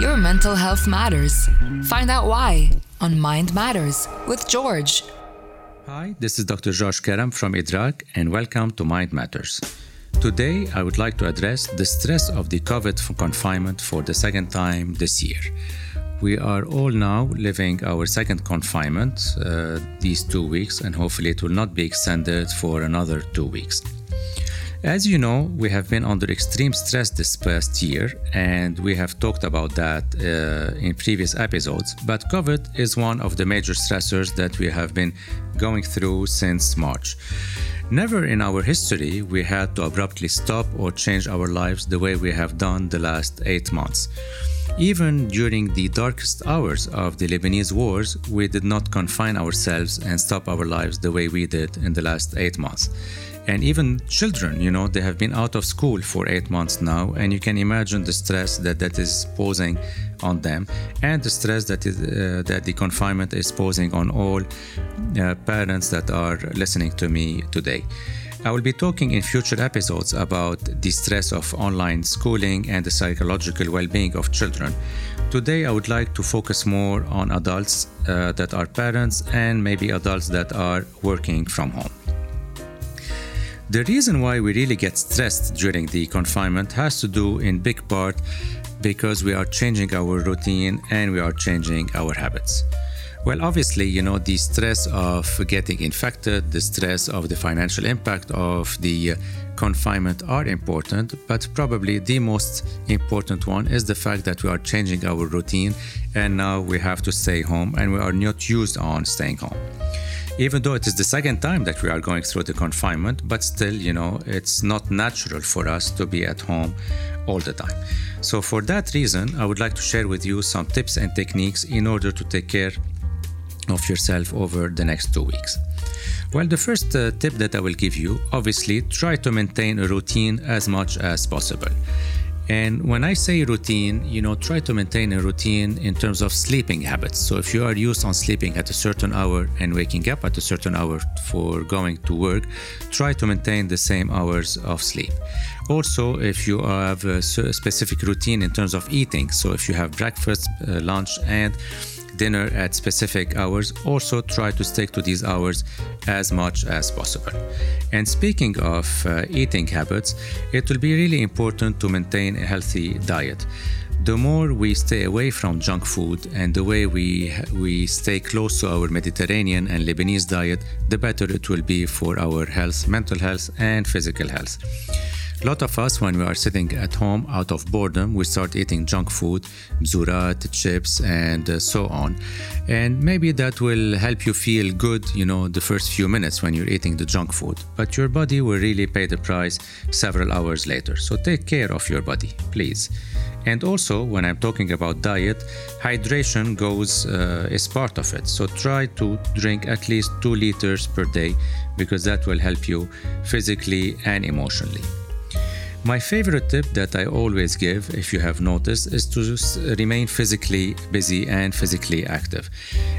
Your mental health matters. Find out why on Mind Matters with George. Hi, this is Dr. George Karam from IDRAAC, and welcome to Mind Matters. Today, I would like to address the stress of the COVID confinement for the second time this year. We are all now living our second confinement uh, these two weeks, and hopefully, it will not be extended for another two weeks. As you know, we have been under extreme stress this past year, and we have talked about that uh, in previous episodes. But COVID is one of the major stressors that we have been going through since March. Never in our history we had to abruptly stop or change our lives the way we have done the last eight months. Even during the darkest hours of the Lebanese wars, we did not confine ourselves and stop our lives the way we did in the last eight months and even children you know they have been out of school for eight months now and you can imagine the stress that that is posing on them and the stress that is uh, that the confinement is posing on all uh, parents that are listening to me today I will be talking in future episodes about the stress of online schooling and the psychological well being of children. Today, I would like to focus more on adults uh, that are parents and maybe adults that are working from home. The reason why we really get stressed during the confinement has to do in big part because we are changing our routine and we are changing our habits. Well, obviously, you know, the stress of getting infected, the stress of the financial impact of the uh, confinement are important, but probably the most important one is the fact that we are changing our routine and now we have to stay home and we are not used on staying home even though it is the second time that we are going through the confinement, but still, you know, it's not natural for us to be at home all the time. So, for that reason, I would like to share with you some tips and techniques in order to take care of yourself over the next two weeks. Well, the first uh, tip that I will give you obviously, try to maintain a routine as much as possible. And when I say routine, you know, try to maintain a routine in terms of sleeping habits. So if you are used on sleeping at a certain hour and waking up at a certain hour for going to work, try to maintain the same hours of sleep. Also, if you have a specific routine in terms of eating, so if you have breakfast, uh, lunch, and dinner at specific hours, also try to stick to these hours as much as possible. And speaking of uh, eating habits, it will be really important to maintain a healthy diet. The more we stay away from junk food and the way we we stay close to our Mediterranean and Lebanese diet, the better it will be for our health, mental health, and physical health. A lot of us, when we are sitting at home out of boredom, we start eating junk food, bzurat, chips, and uh, so on. And maybe that will help you feel good, you know, the first few minutes when you're eating the junk food. But your body will really pay the price several hours later. So take care of your body, please. And also, when I'm talking about diet, hydration goes uh, part of it. So try to drink at least two liters per day because that will help you physically and emotionally. My favorite tip that I always give, if you have noticed, is to remain physically busy and physically active.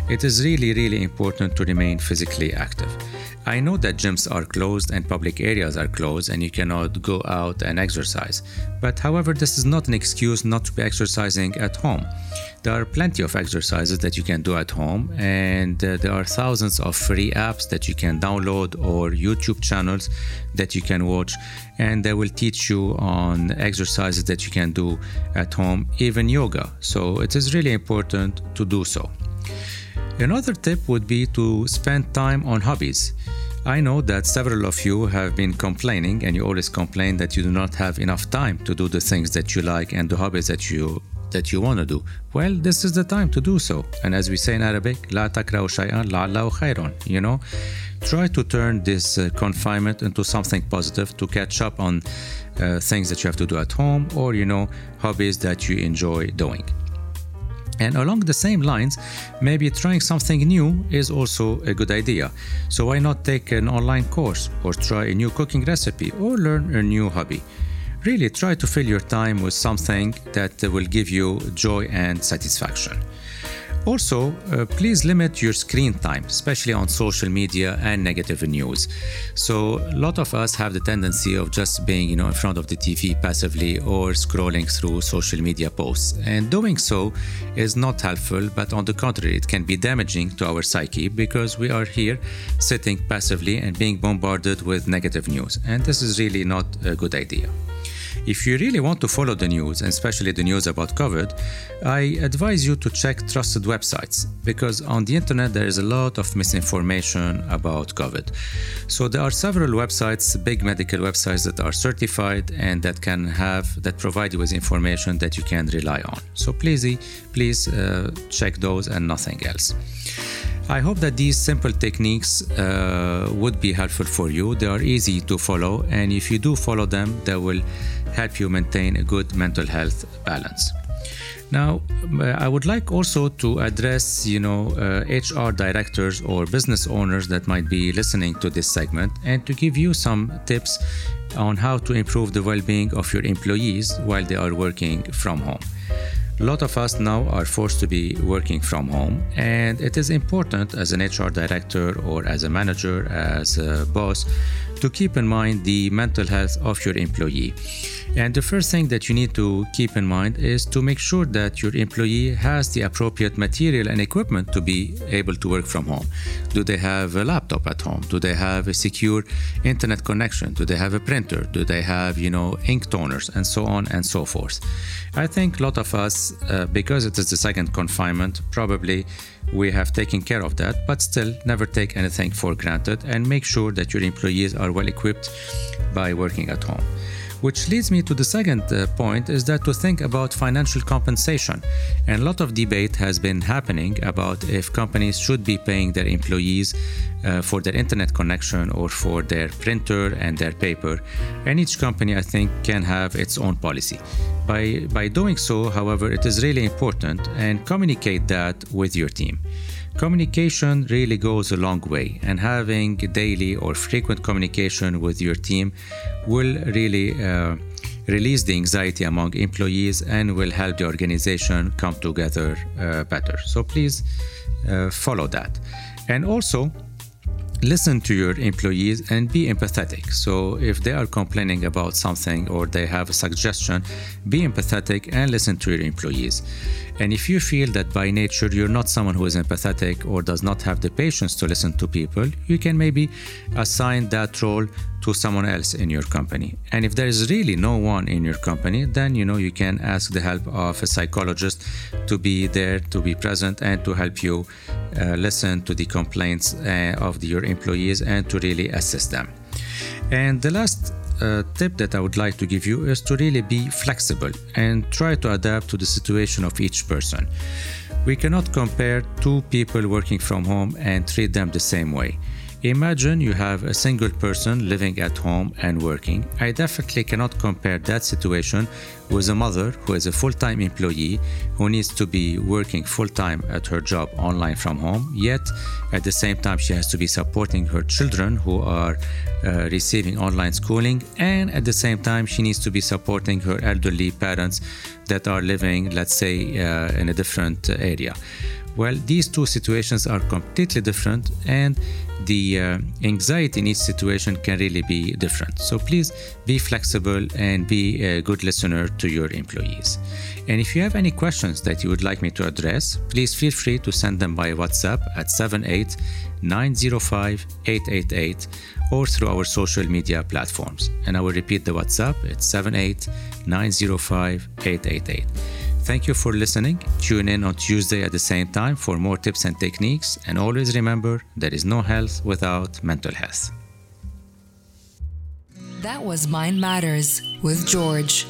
It is really, really important to remain physically active. I know that gyms are closed and public areas are closed and you cannot go out and exercise. But however, this is not an excuse not to be exercising at home. There are plenty of exercises that you can do at home, and uh, there are thousands of free apps that you can download or YouTube channels that you can watch, and they will teach you on exercises that you can do at home, even yoga. So it is really important to do so. Another tip would be to spend time on hobbies. I know that several of you have been complaining, and you always complain that you do not have enough time to do the things that you like and the hobbies that you that you want to do. Well, this is the time to do so. And as we say in Arabic, لا تكرهوا شيئا لعله خير. You know, try to turn this uh, confinement into something positive to catch up on uh, things that you have to do at home or you know hobbies that you enjoy doing. And along the same lines, maybe trying something new is also a good idea. So, why not take an online course or try a new cooking recipe or learn a new hobby? Really try to fill your time with something that will give you joy and satisfaction. Also, uh, please limit your screen time, especially on social media and negative news. So, a lot of us have the tendency of just being, you know, in front of the TV passively or scrolling through social media posts. And doing so is not helpful, but on the contrary, it can be damaging to our psyche because we are here sitting passively and being bombarded with negative news. And this is really not a good idea. If you really want to follow the news, and especially the news about COVID, I advise you to check trusted websites because on the internet there is a lot of misinformation about COVID. So there are several websites, big medical websites that are certified and that can have that provide you with information that you can rely on. So please, please uh, check those and nothing else. I hope that these simple techniques uh, would be helpful for you. They are easy to follow, and if you do follow them, they will help you maintain a good mental health balance. Now, I would like also to address, you know, uh, HR directors or business owners that might be listening to this segment and to give you some tips on how to improve the well-being of your employees while they are working from home. A lot of us now are forced to be working from home, and it is important as an HR director or as a manager, as a boss, to keep in mind the mental health of your employee. And the first thing that you need to keep in mind is to make sure that your employee has the appropriate material and equipment to be able to work from home. Do they have a laptop at home? Do they have a secure internet connection? Do they have a printer? Do they have, you know, ink toners and so on and so forth? I think a lot of us, uh, because it is the second confinement, probably we have taken care of that, but still never take anything for granted and make sure that your employees are well equipped by working at home. Which leads me to the second uh, point is that to think about financial compensation. And a lot of debate has been happening about if companies should be paying their employees uh, for their internet connection or for their printer and their paper. And each company, I think, can have its own policy. By, by doing so, however, it is really important and communicate that with your team. Communication really goes a long way, and having daily or frequent communication with your team will really uh, release the anxiety among employees and will help the organization come together uh, better. So please uh, follow that. And also, listen to your employees and be empathetic. So, if they are complaining about something or they have a suggestion, be empathetic and listen to your employees. And if you feel that by nature you're not someone who is empathetic or does not have the patience to listen to people, you can maybe assign that role to someone else in your company. And if there is really no one in your company, then you know you can ask the help of a psychologist to be there, to be present, and to help you uh, listen to the complaints uh, of the, your employees and to really assist them. And the last uh, tip that I would like to give you is to really be flexible and try to adapt to the situation of each person. We cannot compare two people working from home and treat them the same way. Imagine you have a single person living at home and working. I definitely cannot compare that situation with a mother who is a full time employee who needs to be working full time at her job online from home, yet at the same time, she has to be supporting her children who are uh, receiving online schooling, and at the same time, she needs to be supporting her elderly parents that are living, let's say, uh, in a different area. Well, these two situations are completely different, and the uh, anxiety in each situation can really be different. So please be flexible and be a good listener to your employees. And if you have any questions that you would like me to address, please feel free to send them by WhatsApp at 78 905 888 or through our social media platforms. And I will repeat the WhatsApp, it's 78 905 888. Thank you for listening. Tune in on Tuesday at the same time for more tips and techniques. And always remember there is no health without mental health. That was Mind Matters with George.